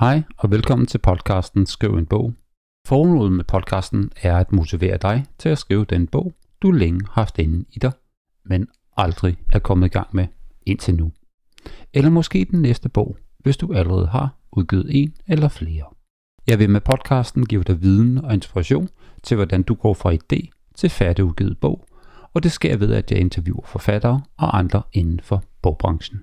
Hej og velkommen til podcasten Skriv en bog. Formålet med podcasten er at motivere dig til at skrive den bog, du længe har haft inde i dig, men aldrig er kommet i gang med indtil nu. Eller måske den næste bog, hvis du allerede har udgivet en eller flere. Jeg vil med podcasten give dig viden og inspiration til, hvordan du går fra idé til færdigudgivet bog, og det sker ved, at jeg interviewer forfattere og andre inden for bogbranchen.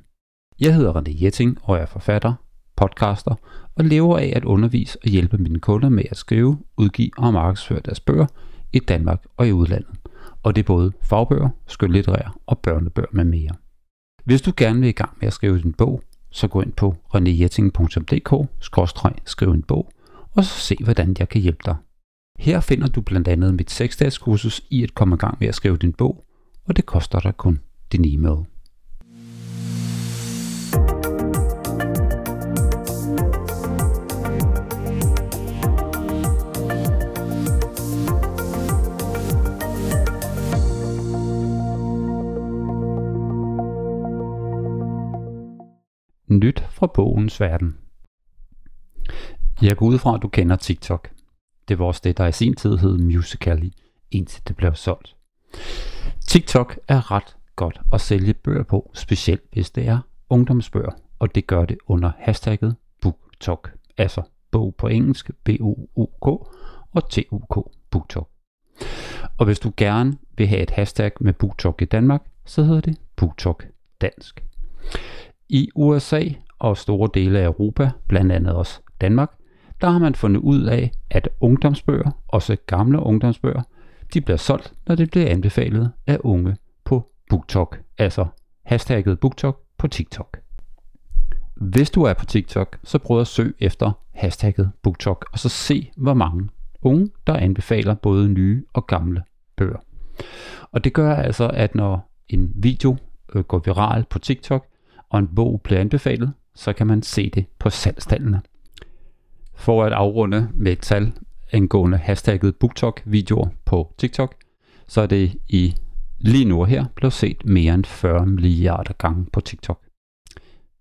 Jeg hedder René Jetting og er forfatter, podcaster og lever af at undervise og hjælpe mine kunder med at skrive, udgive og markedsføre deres bøger i Danmark og i udlandet. Og det er både fagbøger, skønlitterære og børnebøger med mere. Hvis du gerne vil i gang med at skrive din bog, så gå ind på renéjetting.dk-skriv en bog, og så se hvordan jeg kan hjælpe dig. Her finder du blandt andet mit 6-dages kursus i at komme i gang med at skrive din bog, og det koster dig kun din e-mail. Nyt fra bogens verden. Jeg går ud fra, at du kender TikTok. Det var også det, der i sin tid hed Musical.ly, indtil det blev solgt. TikTok er ret godt at sælge bøger på, specielt hvis det er ungdomsbøger, og det gør det under hashtagget BookTok, altså bog på engelsk, B-O-O-K og T-U-K, BookTok. Og hvis du gerne vil have et hashtag med BookTok i Danmark, så hedder det BookTok Dansk. I USA og store dele af Europa, blandt andet også Danmark, der har man fundet ud af, at ungdomsbøger, også gamle ungdomsbøger, de bliver solgt, når det bliver anbefalet af unge på BookTok, altså hashtagget BookTok på TikTok. Hvis du er på TikTok, så prøv at søge efter hashtagget BookTok, og så se, hvor mange unge, der anbefaler både nye og gamle bøger. Og det gør altså, at når en video øh, går viral på TikTok, og en bog bliver anbefalet, så kan man se det på salgstallene. For at afrunde med et tal angående hashtagget BookTok-videoer på TikTok, så er det i lige nu her blevet set mere end 40 milliarder gange på TikTok.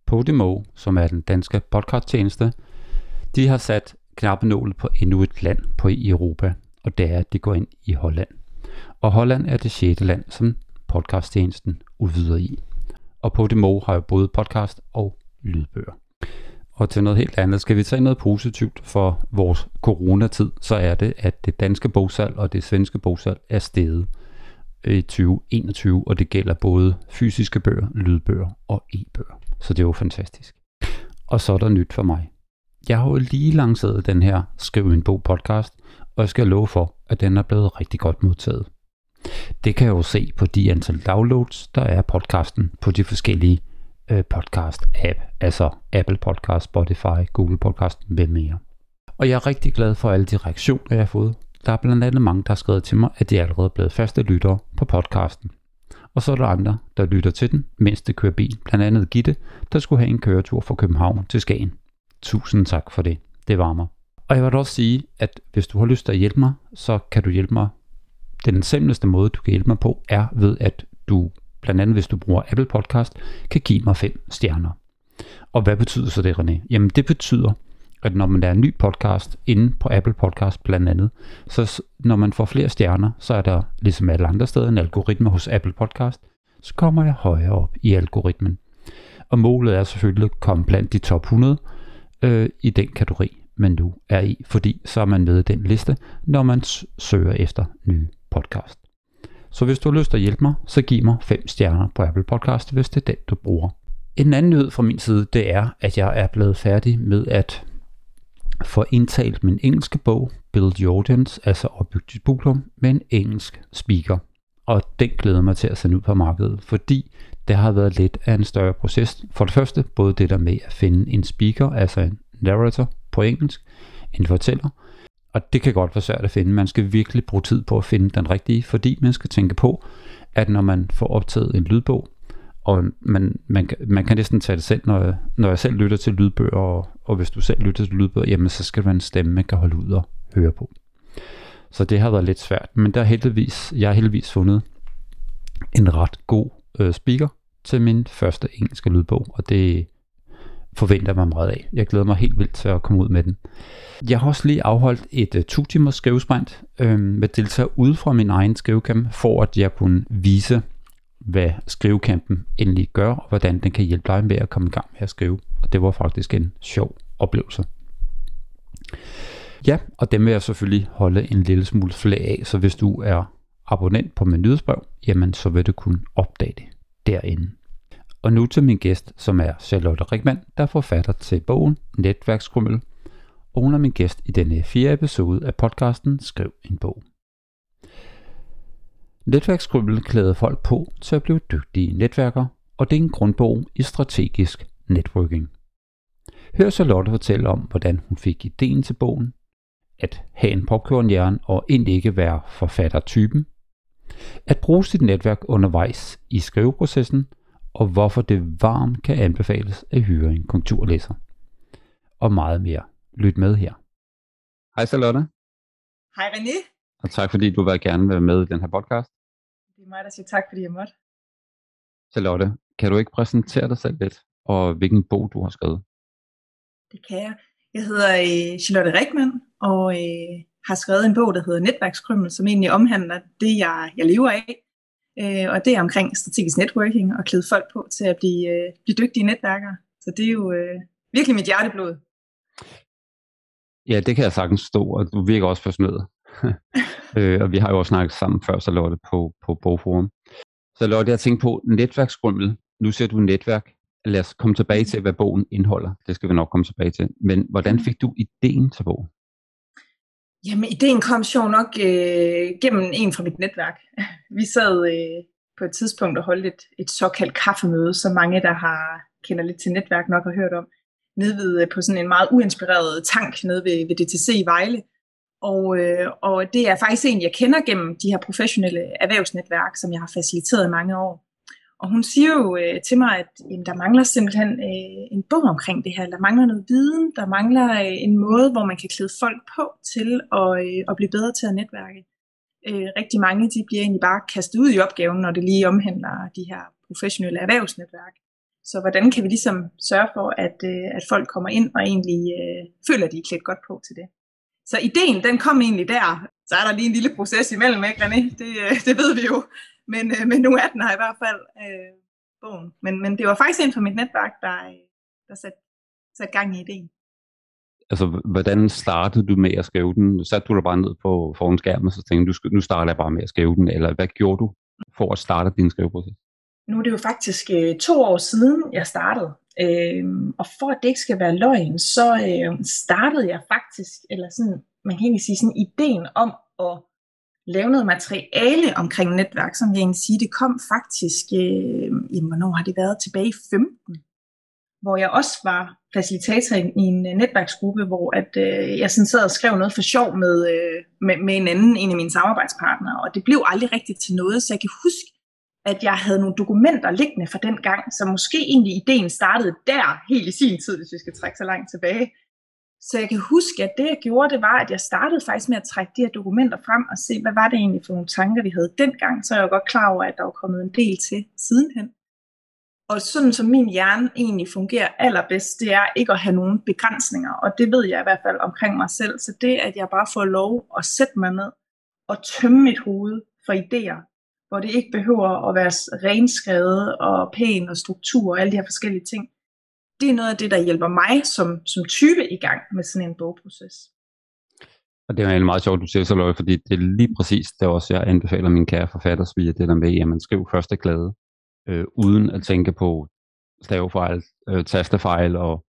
Podimo, som er den danske podcasttjeneste, de har sat knappenålet på endnu et land på i Europa, og det er, at de går ind i Holland. Og Holland er det sjette land, som podcasttjenesten udvider i. Og Podimo har jeg både podcast og lydbøger. Og til noget helt andet, skal vi tage noget positivt for vores coronatid, så er det, at det danske bogsalg og det svenske bogsalg er steget i 2021, og det gælder både fysiske bøger, lydbøger og e-bøger. Så det er jo fantastisk. Og så er der nyt for mig. Jeg har jo lige lanceret den her Skriv en bog podcast, og jeg skal love for, at den er blevet rigtig godt modtaget. Det kan jeg jo se på de antal downloads, der er podcasten på de forskellige øh, podcast-app, altså Apple Podcast, Spotify, Google Podcast med mere. Og jeg er rigtig glad for alle de reaktioner, jeg har fået. Der er blandt andet mange, der har skrevet til mig, at de er blevet faste lyttere på podcasten. Og så er der andre, der lytter til den, mens det kører bil. Blandt andet Gitte, der skulle have en køretur fra København til Skagen. Tusind tak for det. Det varmer. Og jeg vil også sige, at hvis du har lyst til at hjælpe mig, så kan du hjælpe mig. Den simpleste måde, du kan hjælpe mig på, er ved at du blandt andet hvis du bruger Apple Podcast, kan give mig fem stjerner. Og hvad betyder så det, René? Jamen det betyder, at når man er en ny podcast inde på Apple Podcast blandt andet, så når man får flere stjerner, så er der ligesom alle andre steder en algoritme hos Apple Podcast, så kommer jeg højere op i algoritmen. Og målet er selvfølgelig at komme blandt de top 100 øh, i den kategori, man nu er i, fordi så er man med i den liste, når man søger efter nye podcast. Så hvis du har lyst til at hjælpe mig, så giv mig 5 stjerner på Apple Podcast, hvis det er den, du bruger. En anden nyhed fra min side, det er, at jeg er blevet færdig med at få indtalt min engelske bog, Build Your Audience, altså opbygge dit publikum, med en engelsk speaker. Og den glæder mig til at sende ud på markedet, fordi det har været lidt af en større proces. For det første, både det der med at finde en speaker, altså en narrator på engelsk, en fortæller, og det kan godt være svært at finde. Man skal virkelig bruge tid på at finde den rigtige, fordi man skal tænke på, at når man får optaget en lydbog, og man, man, man kan næsten tage det selv, når jeg, når jeg selv lytter til lydbøger, og, og hvis du selv lytter til lydbøger, jamen så skal det være en stemme, man kan holde ud og høre på. Så det har været lidt svært, men der er heldigvis, jeg har heldigvis fundet en ret god øh, speaker til min første engelske lydbog, og det forventer mig meget af. Jeg glæder mig helt vildt til at komme ud med den. Jeg har også lige afholdt et uh, to timers skrivesprint øh, med deltagere ude fra min egen skrivecamp, for at jeg kunne vise, hvad skrivekampen endelig gør, og hvordan den kan hjælpe dig med at komme i gang med at skrive. Og det var faktisk en sjov oplevelse. Ja, og dem vil jeg selvfølgelig holde en lille smule flag af, så hvis du er abonnent på min nyhedsbrev, jamen så vil du kunne opdage det derinde. Og nu til min gæst, som er Charlotte Rikman, der er forfatter til bogen Netværkskrummel. og hun er min gæst i denne fjerde episode af podcasten Skriv en bog. Netværkskrummel klæder folk på til at blive dygtige netværkere, og det er en grundbog i strategisk networking. Hør Charlotte fortælle om, hvordan hun fik ideen til bogen, at have en popcornhjerne og egentlig ikke være forfattertypen, at bruge sit netværk undervejs i skriveprocessen, og hvorfor det varmt kan anbefales at hyre en konturlæser. Og meget mere. Lyt med her. Hej Charlotte. Hej René. Og tak fordi du vil gerne være med i den her podcast. Det er mig, der siger tak, fordi jeg måtte. Charlotte, kan du ikke præsentere dig selv lidt, og hvilken bog du har skrevet? Det kan jeg. Jeg hedder øh, Charlotte Rikman, og øh, har skrevet en bog, der hedder Netværkskrymmel, som egentlig omhandler det, jeg, jeg lever af. Øh, og det er omkring strategisk networking og klæde folk på til at blive, øh, blive dygtige netværkere. Så det er jo øh, virkelig mit hjerteblod. Ja, det kan jeg sagtens stå, og du virker også passioneret. øh, og vi har jo også snakket sammen før, Charlotte, på, på Bogforum. Så Lotte, jeg tænkte på netværkskrymmel. Nu ser du netværk. Lad os komme tilbage til, hvad bogen indeholder. Det skal vi nok komme tilbage til. Men hvordan fik du ideen til bogen? Jamen, ideen kom sjov nok øh, gennem en fra mit netværk. Vi sad øh, på et tidspunkt og holdt et, et såkaldt kaffemøde, som mange, der har kender lidt til netværk, nok har hørt om, nede ved, øh, på sådan en meget uinspireret tank nede ved, ved DTC i Vejle. Og, øh, og det er faktisk en, jeg kender gennem de her professionelle erhvervsnetværk, som jeg har faciliteret i mange år. Og hun siger jo øh, til mig, at jamen, der mangler simpelthen øh, en bog omkring det her. Der mangler noget viden, der mangler øh, en måde, hvor man kan klæde folk på til at, øh, at blive bedre til at netværke. Øh, rigtig mange de bliver egentlig bare kastet ud i opgaven, når det lige omhandler de her professionelle erhvervsnetværk. Så hvordan kan vi ligesom sørge for, at, øh, at folk kommer ind og egentlig øh, føler, at de er klædt godt på til det? Så ideen, den kom egentlig der. Så er der lige en lille proces imellem, ikke René? Det, øh, det ved vi jo. Men, øh, men nu er den her i hvert fald øh, bogen. Men, men det var faktisk en fra mit netværk, der, der satte sat gang i ideen. Altså, hvordan startede du med at skrive den? Satte du dig bare ned på foran skærmen, og så tænkte du, nu starter jeg bare med at skrive den, eller hvad gjorde du for at starte din skriveproces? Nu er det jo faktisk øh, to år siden, jeg startede. Øh, og for at det ikke skal være løgn, så øh, startede jeg faktisk, eller sådan, man kan egentlig sige sådan ideen om at lave noget materiale omkring netværk, som jeg egentlig siger, det kom faktisk, øh, jamen, hvornår har det været, tilbage i 15, hvor jeg også var facilitator i en øh, netværksgruppe, hvor at, øh, jeg sådan sad og skrev noget for sjov med, øh, med, med en anden, en af mine samarbejdspartnere, og det blev aldrig rigtigt til noget, så jeg kan huske, at jeg havde nogle dokumenter liggende fra den gang, så måske egentlig ideen startede der helt i sin tid, hvis vi skal trække så langt tilbage. Så jeg kan huske, at det jeg gjorde, det var, at jeg startede faktisk med at trække de her dokumenter frem og se, hvad var det egentlig for nogle tanker, vi havde dengang. Så er jeg jo godt klar over, at der var kommet en del til sidenhen. Og sådan som min hjerne egentlig fungerer allerbedst, det er ikke at have nogen begrænsninger. Og det ved jeg i hvert fald omkring mig selv. Så det, at jeg bare får lov at sætte mig ned og tømme mit hoved for idéer, hvor det ikke behøver at være renskrevet og pæn og struktur og alle de her forskellige ting. Det er noget af det, der hjælper mig som, som type i gang med sådan en bogproces. Og det er egentlig meget sjovt, du siger så, Løg, fordi det er lige præcis det også, jeg anbefaler min kære forfatter, via det der med, at man skriver første glæde, øh, uden at tænke på stavefejl, øh, tastefejl og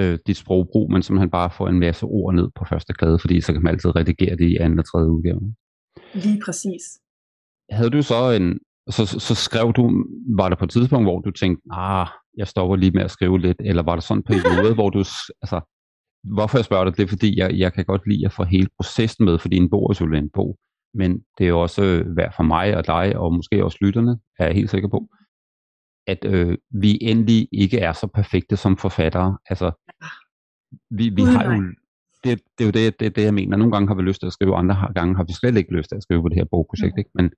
øh, dit sprogbrug, men simpelthen bare få en masse ord ned på første glæde, fordi så kan man altid redigere det i anden og tredje udgave. Lige præcis havde du så en, så, så skrev du, var der på et tidspunkt, hvor du tænkte, ah, jeg stopper lige med at skrive lidt, eller var der sådan en periode, hvor du, altså, hvorfor jeg spørger dig, det er fordi, jeg, jeg kan godt lide at få hele processen med, fordi en bog er selvfølgelig en bog, men det er også værd for mig og dig, og måske også lytterne, er jeg helt sikker på, at øh, vi endelig ikke er så perfekte som forfattere. Altså, vi, vi har jo, det, det er jo det, det, det, jeg mener. Nogle gange har vi lyst til at skrive, andre gange har vi slet ikke lyst til at skrive på det her bogprojekt. Ikke? Men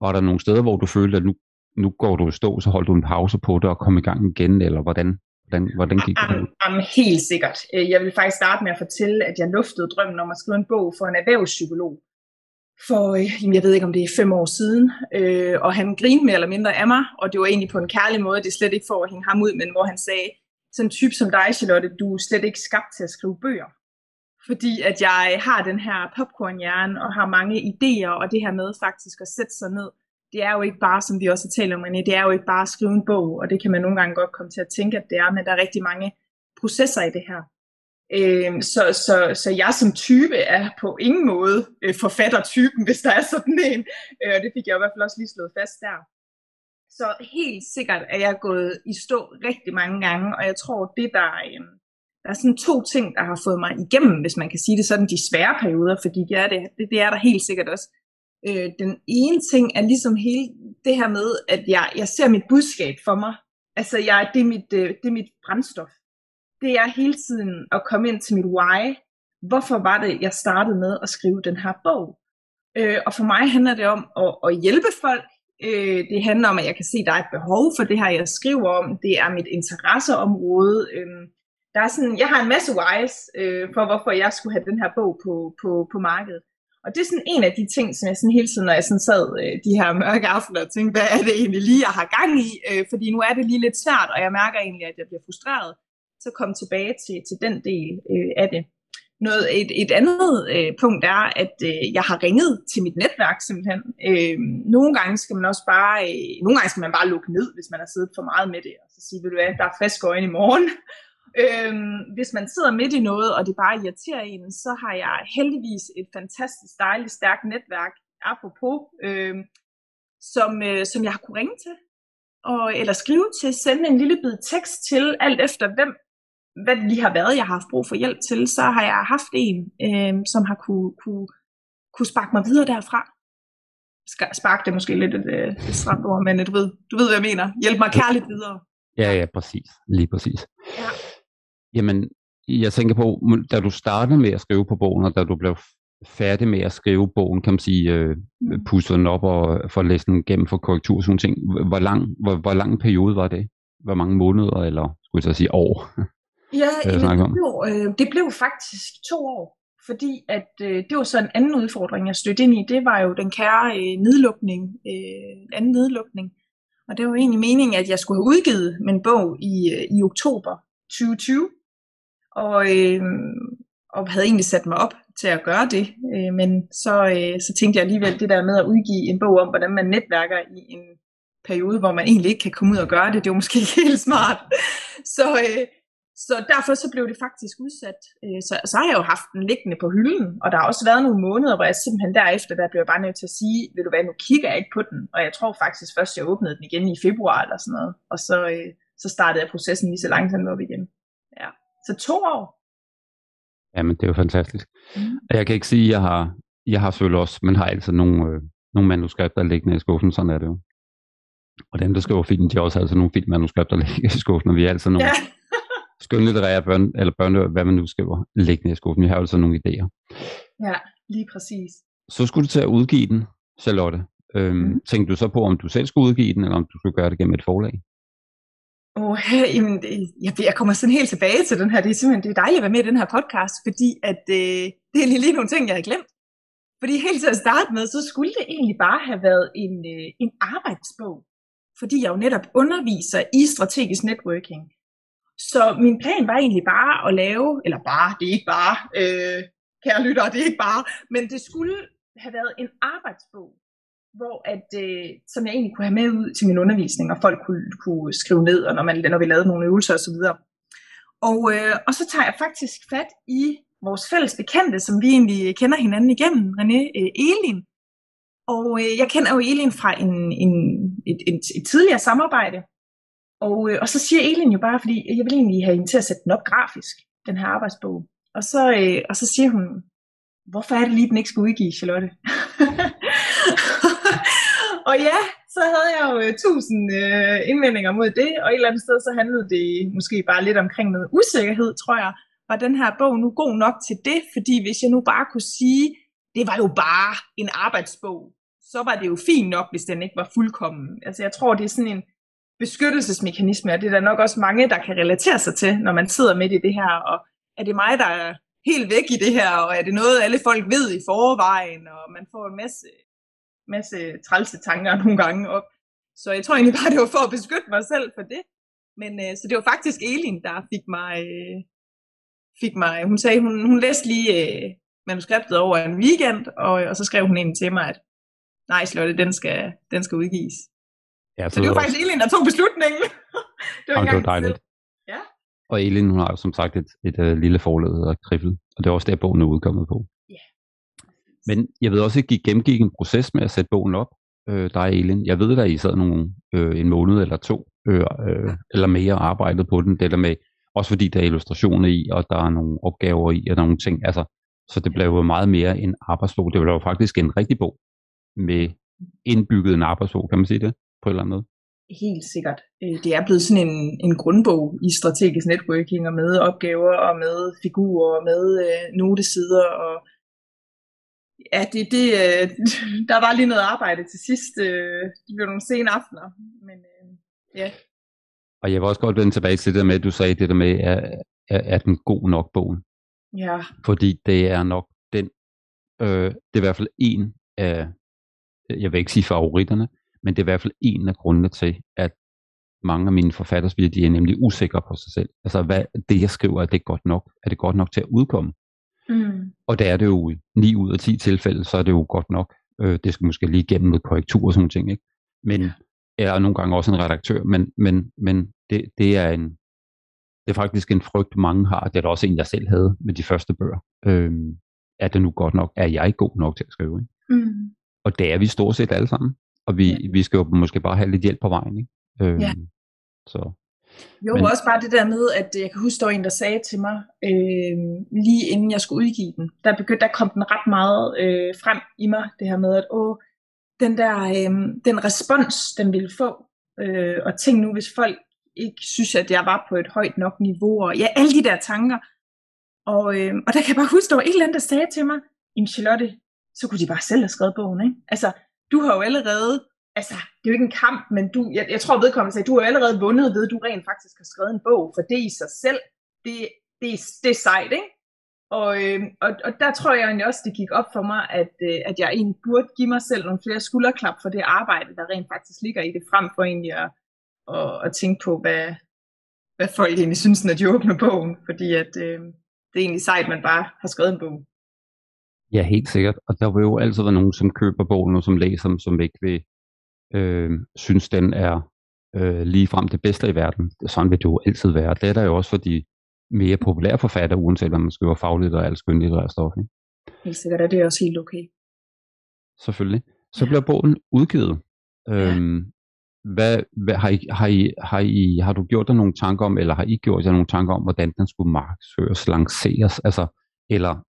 var der nogle steder, hvor du følte, at nu, nu går du i stå, så holdt du en pause på det og kom i gang igen, eller hvordan, Hvordan, hvordan gik det? Jamen, jamen, helt sikkert. Øh, jeg vil faktisk starte med at fortælle, at jeg luftede drømmen om at skrive en bog for en erhvervspsykolog. For, øh, jeg ved ikke, om det er fem år siden. Øh, og han grinede mere eller mindre af mig, og det var egentlig på en kærlig måde. Det er slet ikke for at hænge ham ud, men hvor han sagde, sådan en type som dig, Charlotte, du er slet ikke skabt til at skrive bøger. Fordi at jeg har den her popcornhjerne og har mange idéer, og det her med faktisk at sætte sig ned det er jo ikke bare, som vi også har talt om, René, det er jo ikke bare at skrive en bog, og det kan man nogle gange godt komme til at tænke, at det er, men der er rigtig mange processer i det her. Øh, så, så, så jeg som type er på ingen måde øh, forfattertypen, hvis der er sådan en, øh, og det fik jeg i hvert fald også lige slået fast der. Så helt sikkert er jeg gået i stå rigtig mange gange, og jeg tror, det der, øh, der er sådan to ting, der har fået mig igennem, hvis man kan sige det sådan, de svære perioder, fordi det er, det, det er der helt sikkert også. Øh, den ene ting er ligesom hele det her med, at jeg, jeg ser mit budskab for mig. Altså, jeg, det, er mit, øh, det er mit brændstof. Det er hele tiden at komme ind til mit why. Hvorfor var det, jeg startede med at skrive den her bog? Øh, og for mig handler det om at, at hjælpe folk. Øh, det handler om, at jeg kan se, at der er et behov for det her, jeg skriver om. Det er mit interesseområde. Øh, der er sådan, jeg har en masse whys øh, for, hvorfor jeg skulle have den her bog på, på, på markedet. Og det er sådan en af de ting, som jeg sådan hele tiden, når jeg sådan sad øh, de her mørke aftener og tænkte, hvad er det egentlig lige, jeg har gang i? Øh, fordi nu er det lige lidt svært, og jeg mærker egentlig, at jeg bliver frustreret. Så kom tilbage til, til den del øh, af det. Noget, et, et andet øh, punkt er, at øh, jeg har ringet til mit netværk simpelthen. Øh, nogle gange skal man også bare, øh, nogle gange skal man bare lukke ned, hvis man har siddet for meget med det, og så sige, vil du hvad, der er frisk øjne i morgen. Øhm, hvis man sidder midt i noget, og det bare irriterer en, så har jeg heldigvis et fantastisk dejligt stærkt netværk, apropos, øhm, som, øh, som jeg har kunne ringe til, og, eller skrive til, sende en lille bid tekst til, alt efter hvem, hvad det lige har været, jeg har haft brug for hjælp til, så har jeg haft en, øh, som har kunne, kunne, kunne sparke mig videre derfra. Spark det måske lidt et, øh, et stramt ord, men du ved, du ved, hvad jeg mener. Hjælp mig kærligt videre. Ja, ja, præcis. Lige præcis. Ja. Jamen, jeg tænker på, da du startede med at skrive på bogen, og da du blev færdig med at skrive bogen, kan man sige, øh, mm. pusse den op og få læst den igennem for korrektur og sådan ting. Hvor lang, hvor, hvor lang periode var det? Hvor mange måneder, eller skulle jeg så sige år? Ja, det, blev, øh, det blev faktisk to år, fordi at øh, det var så en anden udfordring, jeg stødte ind i. Det var jo den kære øh, nedlukning, øh, anden nedlukning. Og det var egentlig meningen, at jeg skulle have udgivet min bog i, øh, i oktober 2020 og, øh, og havde egentlig sat mig op til at gøre det. Øh, men så, øh, så tænkte jeg alligevel det der med at udgive en bog om, hvordan man netværker i en periode, hvor man egentlig ikke kan komme ud og gøre det, det var måske ikke helt smart. Så, øh, så derfor så blev det faktisk udsat. Øh, så, så har jeg jo haft den liggende på hylden, og der har også været nogle måneder, hvor jeg simpelthen derefter, der blev jeg bare nødt til at sige, ved du hvad, nu kigger jeg ikke på den. Og jeg tror faktisk først, jeg åbnede den igen i februar eller sådan noget. Og så, øh, så startede jeg processen lige så langsomt op igen. Så to år. Jamen, det er jo fantastisk. Mm. Jeg kan ikke sige, at jeg har, jeg har selvfølgelig også, men har altid nogle, øh, nogle manuskripter liggende i skuffen, sådan er det jo. Og dem, der skriver film, de har også altid nogle filmmanuskripter liggende i skuffen, og vi har altid nogle ja. skønlitterære børn, eller børn, hvad man nu skriver, liggende i skuffen. Vi har altid nogle idéer. Ja, lige præcis. Så skulle du til at udgive den, Charlotte. Øhm, mm. Tænkte du så på, om du selv skulle udgive den, eller om du skulle gøre det gennem et forlag? Oh, jamen, jeg, jeg kommer sådan helt tilbage til den her. Det er simpelthen det er dejligt at være med i den her podcast, fordi at, øh, det er lige, lige nogle ting, jeg har glemt. Fordi helt til at starte med, så skulle det egentlig bare have været en, øh, en arbejdsbog. Fordi jeg jo netop underviser i strategisk networking. Så min plan var egentlig bare at lave, eller bare, det er ikke bare, øh, kære lyttere, det er ikke bare, men det skulle have været en arbejdsbog, hvor at, øh, som jeg egentlig kunne have med ud til min undervisning, og folk kunne, kunne skrive ned, og når, man, når vi lavede nogle øvelser osv. Og, øh, og så tager jeg faktisk fat i vores fælles bekendte, som vi egentlig kender hinanden igennem, René øh, Elin. Og øh, jeg kender jo Elin fra en, en, et, et, et tidligere samarbejde. Og, øh, og så siger Elin jo bare, fordi jeg vil egentlig have hende til at sætte den op grafisk, den her arbejdsbog. Og så, øh, og så siger hun, hvorfor er det lige, den ikke skal udgive, Charlotte? og ja, så havde jeg jo øh, tusind øh, indvendinger mod det, og et eller andet sted så handlede det måske bare lidt omkring noget usikkerhed, tror jeg. Var den her bog nu god nok til det? Fordi hvis jeg nu bare kunne sige, det var jo bare en arbejdsbog, så var det jo fint nok, hvis den ikke var fuldkommen. Altså jeg tror, det er sådan en, beskyttelsesmekanisme, og det er der nok også mange, der kan relatere sig til, når man sidder midt i det her, og er det mig, der er helt væk i det her, og er det noget, alle folk ved i forvejen, og man får en masse, masse trælse tanker nogle gange op. Så jeg tror egentlig bare, det var for at beskytte mig selv for det. Men øh, så det var faktisk Elin, der fik mig, øh, fik mig hun sagde, hun, hun læste lige øh, manuskriptet over en weekend, og, og så skrev hun ind til mig, at nej, Slotte, den skal, den skal udgives. Ja, så, så det var faktisk Elin, der tog beslutningen. det var, Jamen, det var dejligt. Ja. Og Elin, hun har som sagt et, et, et uh, lille forled, der Kriffel, og det er også der, bogen er udkommet på. Men jeg ved også, at I gennemgik en proces med at sætte bogen op, øh, dig Elin. Jeg ved, at I sad nogle, øh, en måned eller to, øh, øh, eller mere arbejdet på den, det der med, også fordi der er illustrationer i, og der er nogle opgaver i, og der er nogle ting, altså, så det blev jo meget mere en arbejdsbog. Det blev jo faktisk en rigtig bog, med indbygget en arbejdsbog, kan man sige det, på en eller anden måde? Helt sikkert. Øh, det er blevet sådan en, en grundbog i strategisk networking, og med opgaver, og med figurer, og med øh, notesider, og ja, det, det, øh, der var lige noget arbejde til sidst. Øh, det blev nogle sene aftener, men øh, ja. Og jeg vil også godt vende tilbage til det med, at du sagde det der med, er, er, er den god nok bogen? Ja. Fordi det er nok den, øh, det er i hvert fald en af, jeg vil ikke sige favoritterne, men det er i hvert fald en af grundene til, at mange af mine forfattersvideoer, de er nemlig usikre på sig selv. Altså, hvad det jeg skriver, er det godt nok? Er det godt nok til at udkomme? Mm. Og det er det jo i 9 ud af 10 tilfælde, så er det jo godt nok. Øh, det skal måske lige igennem noget korrektur og sådan noget ting, ikke? Men, er nogle gange også en redaktør, men, men, men det, det er en, det er faktisk en frygt, mange har. Det er da også en, jeg selv havde med de første bøger. Øhm, er det nu godt nok? Er jeg god nok til at skrive? Ikke? Mm. Og det er vi stort set alle sammen. Og vi, ja. vi skal jo måske bare have lidt hjælp på vejen. Ikke? Øhm, ja. Så. Jo, Men, også bare det der med, at jeg kan huske, der var en, der sagde til mig, øh, lige inden jeg skulle udgive den, der, begyndte, der kom den ret meget øh, frem i mig, det her med, at åh, den der øh, den respons, den ville få, øh, og tænk nu, hvis folk ikke synes, at jeg var på et højt nok niveau, og ja, alle de der tanker. Og, øh, og der kan jeg bare huske, der var et eller andet, der sagde til mig, Jamen Charlotte, så kunne de bare selv have skrevet bogen, ikke? Altså, du har jo allerede, altså, det er jo ikke en kamp, men du, jeg, jeg tror vedkommende sagde, du har allerede vundet ved, at du rent faktisk har skrevet en bog, for det i sig selv, det, det, det er sejt, ikke? Og, øh, og, og der tror jeg egentlig også, det gik op for mig, at, øh, at jeg egentlig burde give mig selv nogle flere skulderklap for det arbejde, der rent faktisk ligger i det, frem for egentlig at, at, at tænke på, hvad, hvad folk egentlig synes, når de åbner bogen. Fordi at, øh, det er egentlig sejt, at man bare har skrevet en bog. Ja, helt sikkert. Og der vil jo altid være nogen, som køber bogen, og som læser dem, som ikke vil øh, synes, den er øh, lige frem det bedste i verden. Sådan vil det jo altid være. Det er der jo også for de mere populære forfattere, uanset om man skriver fagligt eller skønlitterært stof. Ikke? Helt sikkert er det også helt okay. Selvfølgelig. Så ja. bliver bogen udgivet. Ja. Øhm, hvad, hvad, har, I, har, I, har, I, har du gjort dig nogle tanker om, eller har I gjort jer nogle tanker om, hvordan den skulle markedsføres, lanceres, altså, eller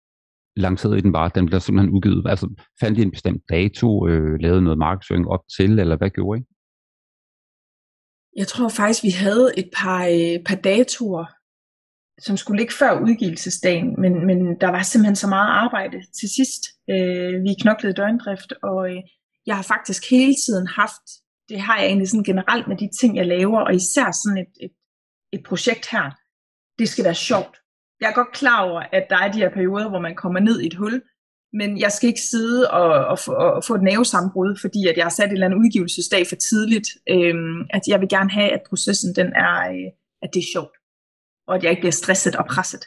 lanceret I den bare, den blev simpelthen udgivet, altså fandt I en bestemt dato, øh, lavede noget markedsføring op til, eller hvad gjorde I? Jeg tror faktisk, vi havde et par, øh, par datoer, som skulle ligge før udgivelsesdagen, men, men der var simpelthen så meget arbejde til sidst. Øh, vi knoklede døgndrift, og øh, jeg har faktisk hele tiden haft, det har jeg egentlig sådan generelt med de ting, jeg laver, og især sådan et, et, et projekt her, det skal være sjovt. Jeg er godt klar over, at der er de her perioder, hvor man kommer ned i et hul, men jeg skal ikke sidde og, og, få, og få et nervesambrud, fordi at jeg har sat et eller andet udgivelsesdag for tidligt. Øhm, at jeg vil gerne have, at processen den er, øh, at det er sjovt og at jeg ikke bliver stresset og presset.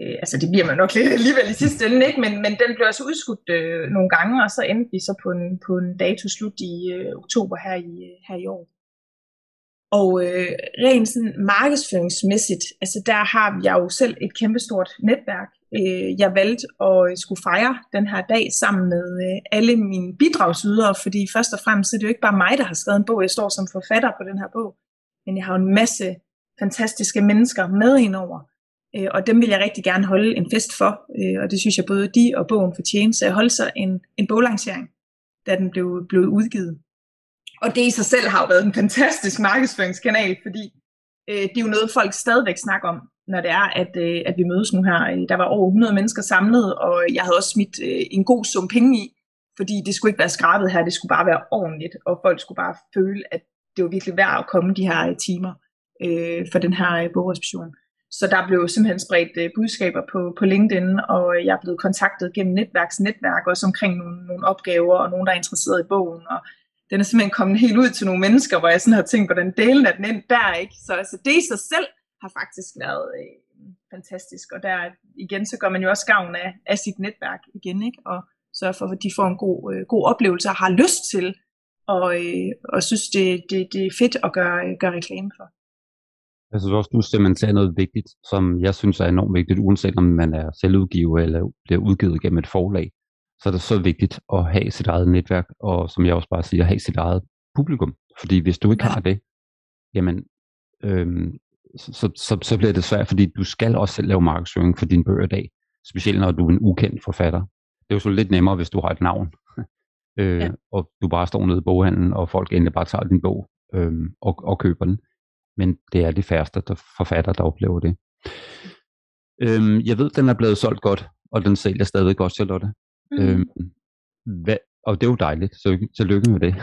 Øh, altså det bliver man nok lidt alligevel i sidste ende, ikke? Men, men den blev altså udskudt øh, nogle gange, og så endte vi så på en, på en dato slut i øh, oktober her i, øh, her i år. Og øh, rent sådan markedsføringsmæssigt, altså der har jeg jo selv et kæmpestort netværk. Øh, jeg valgte at øh, skulle fejre den her dag sammen med øh, alle mine bidragsydere, fordi først og fremmest så er det jo ikke bare mig, der har skrevet en bog. Jeg står som forfatter på den her bog, men jeg har jo en masse fantastiske mennesker med indover. Øh, og dem vil jeg rigtig gerne holde en fest for, øh, og det synes jeg både de og bogen fortjener. Så jeg holdt så en, en boglancering, da den blev, blev udgivet. Og det i sig selv har jo været en fantastisk markedsføringskanal, fordi øh, det er jo noget, folk stadigvæk snakker om, når det er, at, øh, at vi mødes nu her. Øh, der var over 100 mennesker samlet, og jeg havde også smidt øh, en god sum penge i, fordi det skulle ikke være skrabet her, det skulle bare være ordentligt, og folk skulle bare føle, at det var virkelig værd at komme de her øh, timer øh, for den her øh, bogreception. Så der blev simpelthen spredt øh, budskaber på, på LinkedIn, og jeg er blevet kontaktet gennem netværksnetværk, også omkring nogle, nogle opgaver, og nogen, der er interesseret i bogen. Og den er simpelthen kommet helt ud til nogle mennesker, hvor jeg sådan har tænkt, hvordan delen af den ind der, ikke? Så altså, det i sig selv har faktisk været øh, fantastisk, og der igen, så gør man jo også gavn af, af sit netværk igen, ikke? Og sørger for, at de får en god, øh, god oplevelse og har lyst til, og, øh, og synes, det, det, det er fedt at gøre, øh, gøre reklame for. Jeg synes også, du cementerer noget vigtigt, som jeg synes er enormt vigtigt, uanset om man er selvudgiver eller bliver udgivet gennem et forlag. Så er det så vigtigt at have sit eget netværk, og som jeg også bare siger, have sit eget publikum. Fordi hvis du ikke har det, jamen, øhm, så, så, så bliver det svært, fordi du skal også selv lave markedsføring for dine bøger i dag. Specielt når du er en ukendt forfatter. Det er jo så lidt nemmere, hvis du har et navn, øh, ja. og du bare står nede i boghandlen, og folk endelig bare tager din bog øh, og, og køber den men det er de færreste der forfatter, der oplever det. Øhm, jeg ved, den er blevet solgt godt, og den sælger stadig godt, Charlotte. Mm. Øhm, hvad, og det er jo dejligt, så tillykke med det.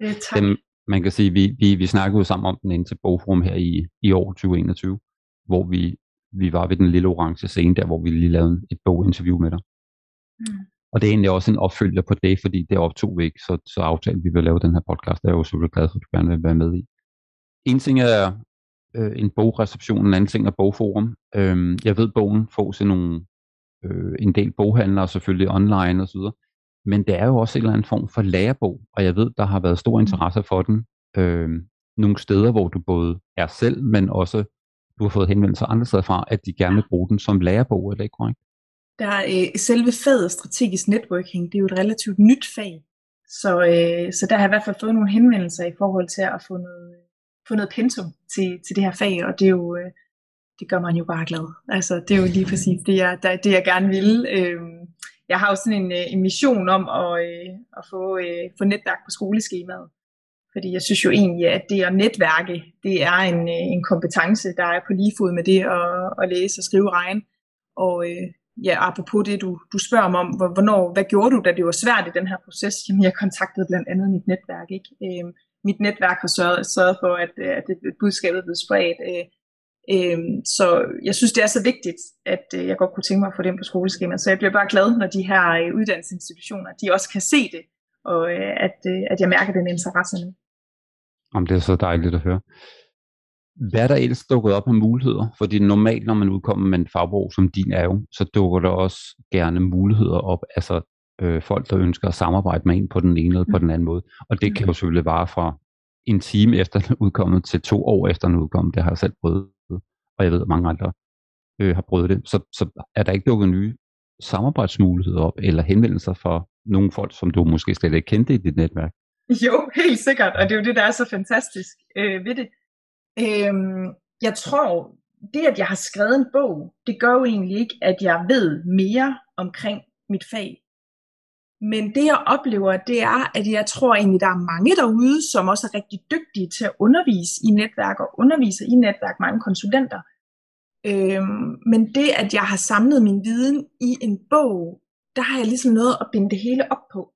Ja, tak. den, man kan sige, vi, vi, vi snakkede jo sammen om den ind til Bogforum her i, i år 2021, hvor vi, vi var ved den lille orange scene der, hvor vi lige lavede et boginterview med dig. Mm. Og det er egentlig også en opfølger på det, fordi det optog vi ikke, så, så aftalte vi vil lave den her podcast. Det er jeg jo selvfølgelig glad for, at du gerne vil være med i. En ting er øh, en bogreception, en anden ting er bogforum. Øh, jeg ved, bogen får til nogle, øh, en del boghandlere, selvfølgelig online osv., men det er jo også en eller anden form for lærebog, og jeg ved, der har været stor mm. interesse for den. Øh, nogle steder, hvor du både er selv, men også du har fået henvendelser andre steder fra, at de gerne vil bruge den som lærebog, er det ikke korrekt? Der er øh, selve faget strategisk networking, det er jo et relativt nyt fag, så, øh, så der har jeg i hvert fald fået nogle henvendelser i forhold til at få noget få noget pensum til, til det her fag, og det er jo, øh, det gør man jo bare glad. Altså, det er jo lige præcis det, jeg, der, det, jeg gerne vil. Øhm, jeg har jo sådan en, øh, en mission om at, øh, at få, øh, få netværk på skoleskemaet. Fordi jeg synes jo egentlig, at det at netværke, det er en, øh, en kompetence, der er på lige fod med det at, at læse og skrive regn. Og ja, apropos det, du, du spørger mig om, hvornår, hvad gjorde du, da det var svært i den her proces? Jamen, jeg kontaktede blandt andet mit netværk. Ikke? Øh, mit netværk har sørget, sørget for, at, at det, budskabet blev spredt. Øh, øh, så jeg synes, det er så vigtigt, at øh, jeg godt kunne tænke mig at få det på skoleskemaet. Så jeg bliver bare glad, når de her øh, uddannelsesinstitutioner, de også kan se det, og øh, at, øh, at jeg mærker den interesse nu. Om det er så dejligt at høre. Hvad er der ellers dukket op af muligheder? Fordi normalt, når man udkommer med en fagbog som din er jo, så dukker der også gerne muligheder op. Altså øh, folk, der ønsker at samarbejde med en på den ene eller på mm. den anden måde. Og det kan jo selvfølgelig vare fra en time efter den udkommet til to år efter den udkommet. Det har jeg selv prøvet, og jeg ved, at mange andre øh, har prøvet det. Så, så er der ikke dukket nye samarbejdsmuligheder op, eller henvendelser fra nogle folk, som du måske slet ikke kendte i dit netværk? Jo, helt sikkert, og det er jo det, der er så fantastisk øh, ved det. Øhm, jeg tror, det at jeg har skrevet en bog, det gør jo egentlig ikke, at jeg ved mere omkring mit fag. Men det jeg oplever, det er, at jeg tror egentlig, der er mange derude, som også er rigtig dygtige til at undervise i netværk og underviser i netværk, mange konsulenter. Øhm, men det, at jeg har samlet min viden i en bog, der har jeg ligesom noget at binde det hele op på.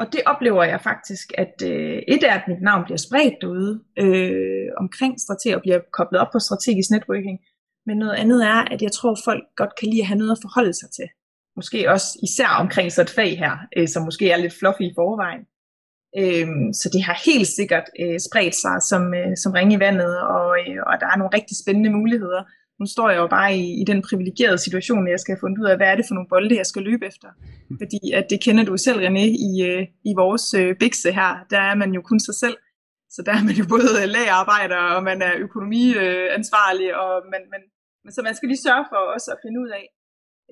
Og det oplever jeg faktisk, at øh, et er, at mit navn bliver spredt derude øh, omkring strategier og bliver koblet op på strategisk networking. Men noget andet er, at jeg tror, folk godt kan lide at have noget at forholde sig til måske også især omkring så et fag her, øh, som måske er lidt fluffy i forvejen. Øh, så det har helt sikkert øh, spredt sig som, øh, som ring i vandet, og, øh, og der er nogle rigtig spændende muligheder. Nu står jeg jo bare i, i den privilegerede situation, at jeg skal have fundet ud af, hvad er det for nogle bolde, jeg skal løbe efter. Fordi at det kender du selv, René, i, øh, i vores øh, bikse her, der er man jo kun sig selv. Så der er man jo både lagarbejder, og man er økonomiansvarlig, og man, man, men, så man skal lige sørge for også at finde ud af,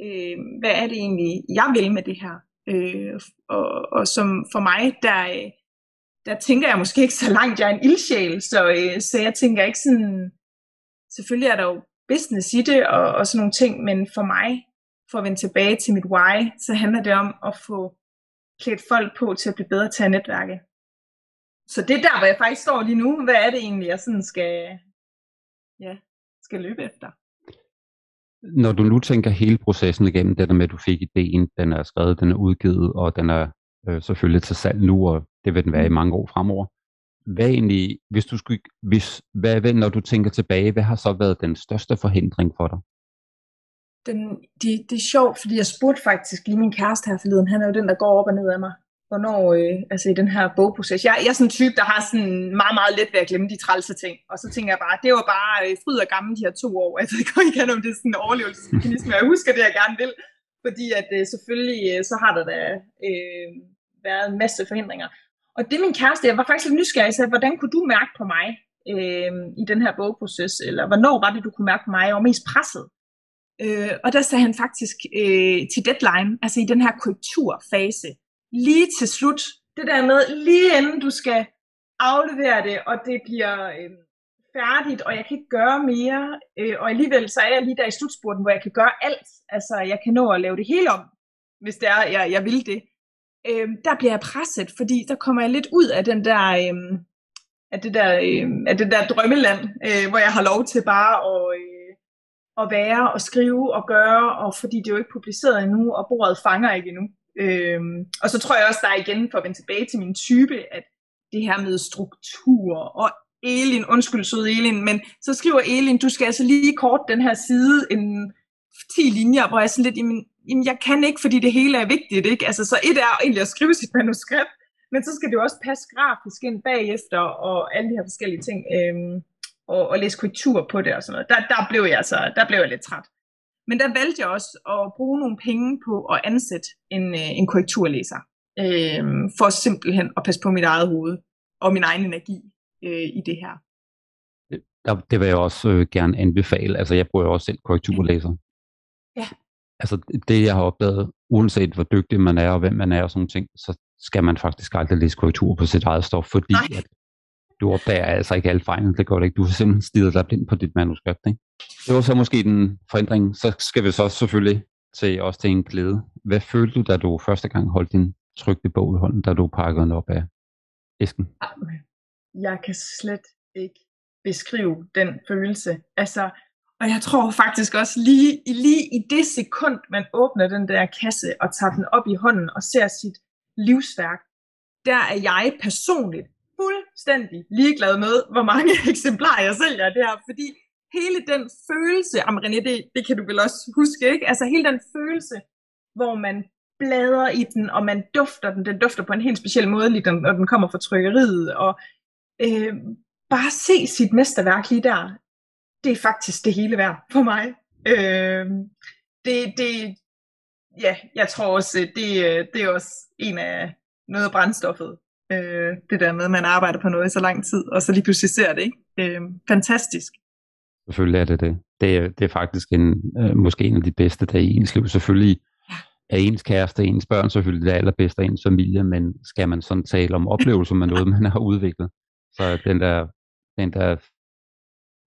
øh, hvad er det egentlig, jeg vil med det her? Øh, og, og som for mig, der, der tænker jeg måske ikke så langt, jeg er en ildsjæl, så, øh, så jeg tænker ikke sådan, selvfølgelig er der jo business i det og, og sådan nogle ting, men for mig, for at vende tilbage til mit why, så handler det om at få klædt folk på til at blive bedre til at netværke. Så det er der, hvor jeg faktisk står lige nu. Hvad er det egentlig, jeg sådan skal, ja, skal løbe efter? Når du nu tænker hele processen igennem, det der med, at du fik ideen, den er skrevet, den er udgivet, og den er øh, selvfølgelig til salg nu, og det vil den være i mm. mange år fremover. hvad egentlig, hvis du skulle, hvis, hvad, hvad, når du tænker tilbage, hvad har så været den største forhindring for dig? Den, det, det er sjovt, fordi jeg spurgte faktisk lige min kæreste her forleden, han er jo den, der går op og ned af mig, hvornår, øh, altså i den her bogproces. Jeg, jeg er sådan en type, der har sådan meget, meget let ved at glemme de trælse ting, og så tænker jeg bare, det var bare øh, fryd og gammel de her to år, altså jeg går ikke om det er sådan en overlevelsesmekanisme, jeg husker det, jeg gerne vil, fordi at øh, selvfølgelig, øh, så har der da øh, været en masse forhindringer. Og det min kæreste, jeg var faktisk lidt nysgerrig, så hvordan kunne du mærke på mig øh, i den her bogproces, eller hvornår var det, du kunne mærke på mig, jeg var mest presset? Øh, og der sagde han faktisk øh, til deadline, altså i den her korrekturfase, lige til slut, det der med, lige inden du skal aflevere det, og det bliver øh, færdigt, og jeg kan ikke gøre mere, øh, og alligevel så er jeg lige der i slutspurten, hvor jeg kan gøre alt, altså jeg kan nå at lave det hele om, hvis det er, jeg, jeg vil det. Øh, der bliver jeg presset, fordi der kommer jeg lidt ud af den der, øh, af det der, øh, af det der drømmeland, øh, hvor jeg har lov til bare at, øh, at være og skrive og gøre, og fordi det er jo ikke publiceret endnu, og bordet fanger ikke endnu. Øhm, og så tror jeg også, der er igen, for at vende tilbage til min type, at det her med struktur og Elin, undskyld søde Elin, men så skriver Elin, du skal altså lige kort den her side en 10 linjer, hvor jeg sådan lidt, jamen, jamen jeg kan ikke, fordi det hele er vigtigt, ikke? Altså så et er egentlig at skrive sit manuskript, men så skal det jo også passe grafisk ind bagefter, og alle de her forskellige ting, øhm, og, og læse korrektur på det og sådan noget. Der, der blev jeg altså, der blev jeg lidt træt. Men der valgte jeg også at bruge nogle penge på at ansætte en, øh, en korrekturlæser, øh, for simpelthen at passe på mit eget hoved og min egen energi øh, i det her. Det, det vil jeg også øh, gerne anbefale. Altså, jeg bruger jo også selv korrekturlæser. Ja. Altså, det jeg har opdaget, uanset hvor dygtig man er og hvem man er og sådan ting, så skal man faktisk aldrig læse korrektur på sit eget stof, fordi at du opdager altså ikke alle fejlene, det går det ikke. Du har simpelthen stiget dig blind på dit manuskript. Ikke? Det var så måske den forandring. Så skal vi så selvfølgelig til også til en glæde. Hvad følte du, da du første gang holdt din trygte bog i hånden, da du pakkede den op af æsken? Jeg kan slet ikke beskrive den følelse. Altså, og jeg tror faktisk også lige, lige i det sekund, man åbner den der kasse og tager den op i hånden og ser sit livsværk, der er jeg personligt fuldstændig ligeglad med, hvor mange eksemplarer jeg sælger af det her, fordi hele den følelse, ah, om René, det, det kan du vel også huske, ikke? Altså hele den følelse, hvor man bladrer i den, og man dufter den, den dufter på en helt speciel måde, lige når den kommer fra trykkeriet, og øh, bare se sit mesterværk lige der, det er faktisk det hele værd for mig. Øh, det, det, ja, jeg tror også, øh, det, øh, det er også en af noget af brændstoffet Øh, det der med, at man arbejder på noget i så lang tid, og så lige pludselig ser det. Ikke? Øh, fantastisk. Selvfølgelig er det det. Det er, det er faktisk en, øh, måske en af de bedste dage i ens liv. Selvfølgelig ja. er ens kæreste, ens børn selvfølgelig det allerbedste af ens familie, men skal man sådan tale om oplevelser med noget, man har udviklet, så den der, den der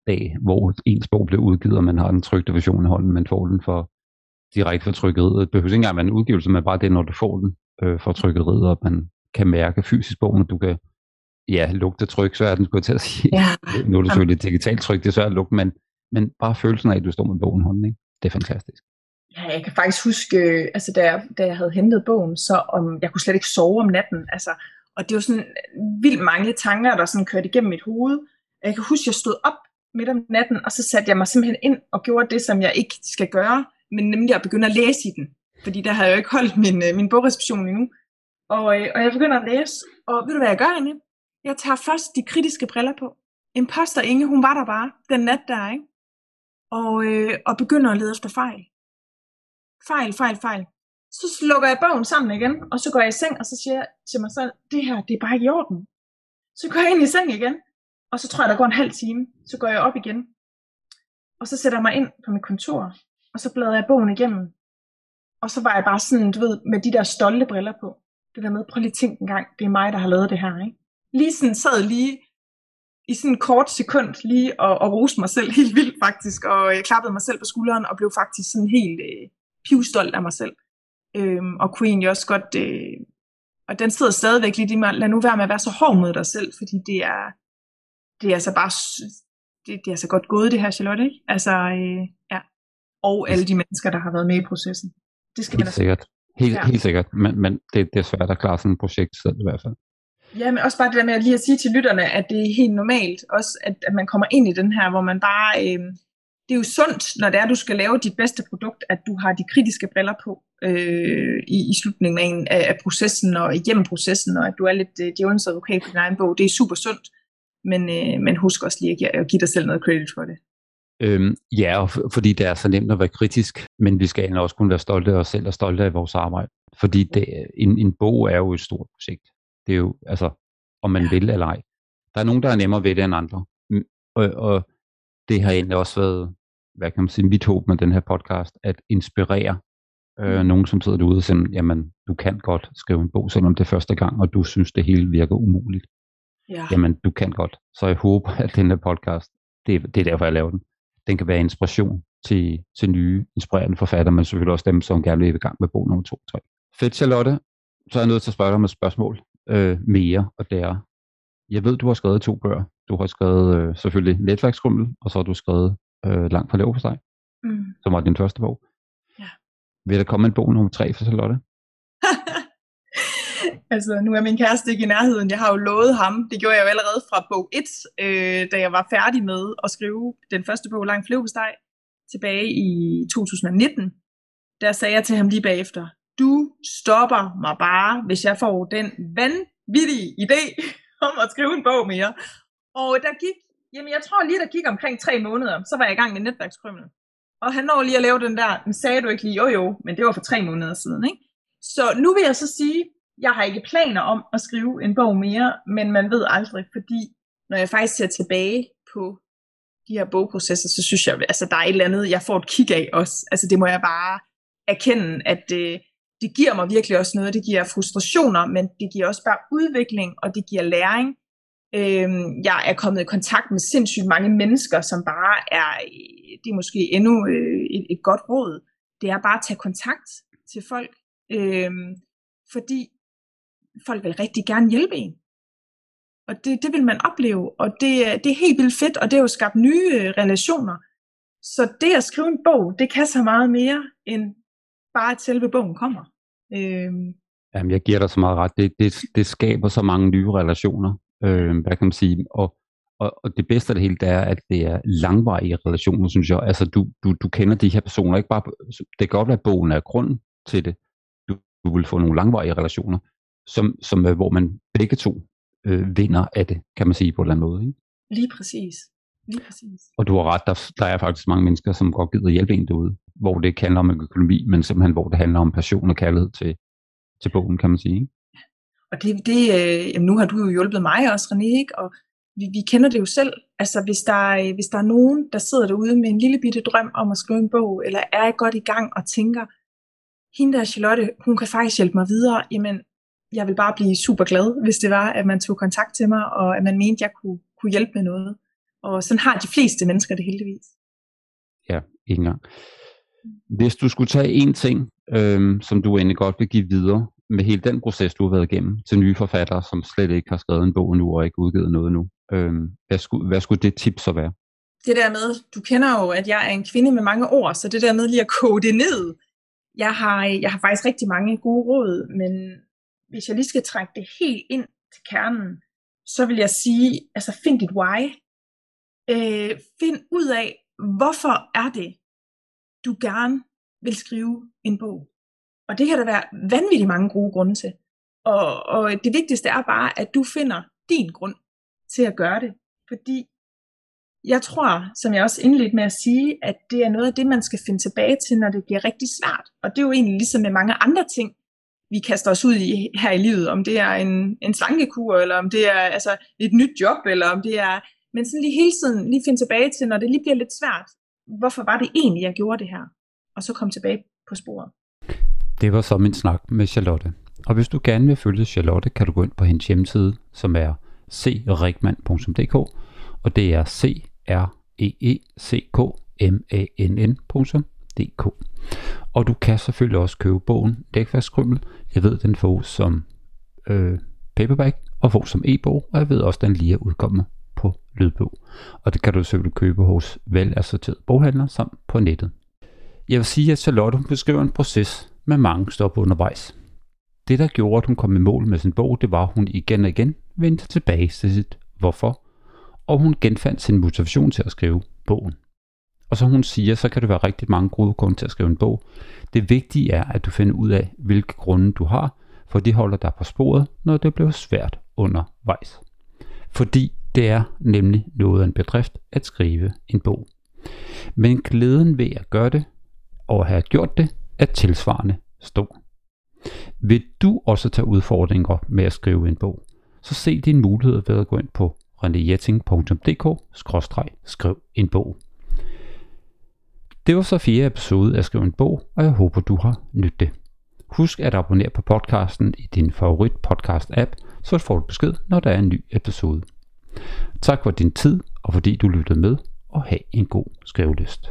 dag, hvor ens bog bliver udgivet, og man har den trygte version i hånden, man får den for direkte fra trykkeriet. Det behøver ikke engang være en udgivelse, men bare det, når du får den øh, fra trykkeriet, og man kan mærke fysisk bogen, og du kan ja, lugte tryk, så er den skulle til at sige. Ja. nu er det selvfølgelig digitalt tryk, det er svært at lugte, men, men bare følelsen af, at du står med bogen i hånden, ikke? det er fantastisk. Ja, jeg kan faktisk huske, altså da jeg, da jeg havde hentet bogen, så om, jeg kunne slet ikke sove om natten, altså, og det var sådan vildt mange tanker, der sådan kørte igennem mit hoved. Jeg kan huske, jeg stod op midt om natten, og så satte jeg mig simpelthen ind og gjorde det, som jeg ikke skal gøre, men nemlig at begynde at læse i den. Fordi der havde jeg jo ikke holdt min, øh, min bogreception endnu. Og, øh, og jeg begynder at læse, og ved du hvad jeg gør, Anne? Jeg tager først de kritiske briller på. Imposter Inge, hun var der bare den nat der, ikke? Og, øh, og begynder at lede efter fejl. Fejl, fejl, fejl. Så slukker jeg bogen sammen igen, og så går jeg i seng, og så siger jeg til mig selv, det her, det er bare ikke i orden. Så går jeg ind i seng igen, og så tror jeg, der går en halv time. Så går jeg op igen, og så sætter jeg mig ind på mit kontor, og så bladrer jeg bogen igennem. Og så var jeg bare sådan, du ved, med de der stolte briller på det der med, prøv lige tænk en gang, det er mig, der har lavet det her. Ikke? Lige sådan sad lige i sådan en kort sekund lige og, og roste mig selv helt vildt faktisk, og jeg klappede mig selv på skulderen og blev faktisk sådan helt øh, pivstolt af mig selv. Øhm, og kunne egentlig også godt, øh, og den sidder stadigvæk lidt i mig, lad nu være med at være så hård mod dig selv, fordi det er, det er altså bare, det, det er altså godt gået det her, Charlotte, ikke? Altså, øh, ja. Og alle de mennesker, der har været med i processen. Det skal Helt man altså sikkert. Helt, ja. helt sikkert, men, men det, det er svært at klare sådan et projekt selv i hvert fald. Ja, men også bare det der med at lige at sige til lytterne, at det er helt normalt, også at, at man kommer ind i den her, hvor man bare, øh, det er jo sundt, når det er, at du skal lave dit bedste produkt, at du har de kritiske briller på øh, i, i slutningen af, af processen og igennem processen, og at du er lidt øh, djævelens advokat på din egen bog. Det er super sundt, men, øh, men husk også lige at give, at give dig selv noget credit for det. Øhm, ja, fordi det er så nemt at være kritisk, men vi skal også kunne være stolte af os selv og stolte af vores arbejde. Fordi det, en, en bog er jo et stort projekt. Det er jo, altså, om man vil eller ej. Der er nogen, der er nemmere ved det end andre. Og, og det har egentlig også været, hvad kan man sige, mit håb med den her podcast, at inspirere øh, mm. nogen, som sidder derude og siger, jamen, du kan godt skrive en bog, selvom det er første gang, og du synes, det hele virker umuligt. Ja. Jamen, du kan godt. Så jeg håber, at den her podcast, det, det er derfor, jeg laver den, den kan være inspiration til, til nye, inspirerende forfattere, men selvfølgelig også dem, som gerne vil i gang med bog nummer 2 3. Fedt, Charlotte. Så er jeg nødt til at spørge dig om et spørgsmål øh, mere, og det er, jeg ved, du har skrevet to bøger. Du har skrevet øh, selvfølgelig Netværkskrummel, og så har du skrevet øh, Langt fra Leverpostej, mm. som var din første bog. Ja. Vil der komme en bog nummer tre for Charlotte? altså, nu er min kæreste ikke i nærheden. Jeg har jo lovet ham. Det gjorde jeg jo allerede fra bog 1, øh, da jeg var færdig med at skrive den første bog, Lang Fleverpostej, tilbage i 2019. Der sagde jeg til ham lige bagefter, du stopper mig bare, hvis jeg får den vanvittige idé om at skrive en bog mere. Og der gik, jamen jeg tror lige, der gik omkring tre måneder, så var jeg i gang med netværkskrymmen. Og han når lige at lave den der, men sagde du ikke lige, jo jo, men det var for tre måneder siden, ikke? Så nu vil jeg så sige, jeg har ikke planer om at skrive en bog mere, men man ved aldrig, fordi når jeg faktisk ser tilbage på de her bogprocesser, så synes jeg, altså der er et eller andet, jeg får et kig af også. Altså det må jeg bare erkende, at det, det giver mig virkelig også noget. Det giver frustrationer, men det giver også bare udvikling, og det giver læring. Øhm, jeg er kommet i kontakt med sindssygt mange mennesker, som bare er, øh, det er måske endnu øh, et, et godt råd, det er bare at tage kontakt til folk, øhm, fordi folk vil rigtig gerne hjælpe en. Og det, det vil man opleve, og det, det er helt vildt fedt, og det har jo skabt nye øh, relationer. Så det at skrive en bog, det kan så meget mere, end bare at selve bogen kommer. Øhm. Jamen, jeg giver dig så meget ret. Det, det, det skaber så mange nye relationer, øh, hvad kan man sige, og, og, og det bedste af det hele, det er, at det er langvarige relationer, synes jeg. Altså, du, du, du kender de her personer, ikke bare, det kan godt være, at bogen er grunden til det. Du, du vil få nogle langvarige relationer, som, som, øh, hvor man begge to øh, vinder af det, kan man sige på en eller anden måde. Ikke? Lige præcis. Lige præcis. Og du har ret, der, der er faktisk mange mennesker, som godt gider hjælpe en derude, hvor det ikke handler om økonomi, men simpelthen hvor det handler om passion og kærlighed til, til bogen, kan man sige. Ikke? Og det, det øh, jamen nu har du jo hjulpet mig også, René, ikke? og vi, vi kender det jo selv. Altså hvis der, øh, hvis der er nogen, der sidder derude med en lille bitte drøm om at skrive en bog, eller er godt i gang og tænker, hende der Charlotte, hun kan faktisk hjælpe mig videre, jamen jeg vil bare blive super glad, hvis det var, at man tog kontakt til mig, og at man mente, at jeg kunne, kunne hjælpe med noget. Og sådan har de fleste mennesker det heldigvis. Ja, ikke engang. Hvis du skulle tage en ting, øhm, som du egentlig godt vil give videre med hele den proces, du har været igennem, til nye forfattere, som slet ikke har skrevet en bog nu og ikke udgivet noget nu, øhm, hvad, skulle, hvad skulle det tip så være? Det der med, du kender jo, at jeg er en kvinde med mange ord, så det der med lige at koge det ned. Jeg har, jeg har faktisk rigtig mange gode råd, men hvis jeg lige skal trække det helt ind til kernen, så vil jeg sige, altså find dit why. Øh, find ud af, hvorfor er det, du gerne vil skrive en bog. Og det kan der være vanvittigt mange gode grunde til. Og, og det vigtigste er bare, at du finder din grund til at gøre det. Fordi jeg tror, som jeg også indledte med at sige, at det er noget af det, man skal finde tilbage til, når det bliver rigtig svært. Og det er jo egentlig ligesom med mange andre ting, vi kaster os ud i her i livet, om det er en, en slankekur, eller om det er altså, et nyt job, eller om det er, men sådan lige hele tiden lige finde tilbage til, når det lige bliver lidt svært, hvorfor var det egentlig, jeg gjorde det her? Og så komme tilbage på sporet. Det var så min snak med Charlotte. Og hvis du gerne vil følge Charlotte, kan du gå ind på hendes hjemmeside, som er crigman.dk, og det er c r e e c k m a n dk. Og du kan selvfølgelig også købe bogen Dækfastkrymmel. Jeg ved, den får som øh, paperback og får som e-bog, og jeg ved også, den lige er udkommet på lydbog. Og det kan du selvfølgelig købe hos velassorterede boghandler samt på nettet. Jeg vil sige, at Charlotte beskriver en proces med mange stop undervejs. Det, der gjorde, at hun kom i mål med sin bog, det var, at hun igen og igen vendte tilbage til sit hvorfor, og hun genfandt sin motivation til at skrive bogen. Og som hun siger, så kan det være rigtig mange gode grunde til at skrive en bog. Det vigtige er, at du finder ud af, hvilke grunde du har, for de holder dig på sporet, når det bliver svært undervejs. Fordi det er nemlig noget af en bedrift at skrive en bog. Men glæden ved at gøre det, og have gjort det, er tilsvarende stor. Vil du også tage udfordringer med at skrive en bog, så se dine muligheder ved at gå ind på renéjetting.dk-skriv en bog. Det var så fjerde episode af Skriv en bog, og jeg håber du har nydt det. Husk at abonnere på podcasten i din favorit podcast app, så får du besked, når der er en ny episode. Tak for din tid, og fordi du lyttede med, og have en god skrivelyst.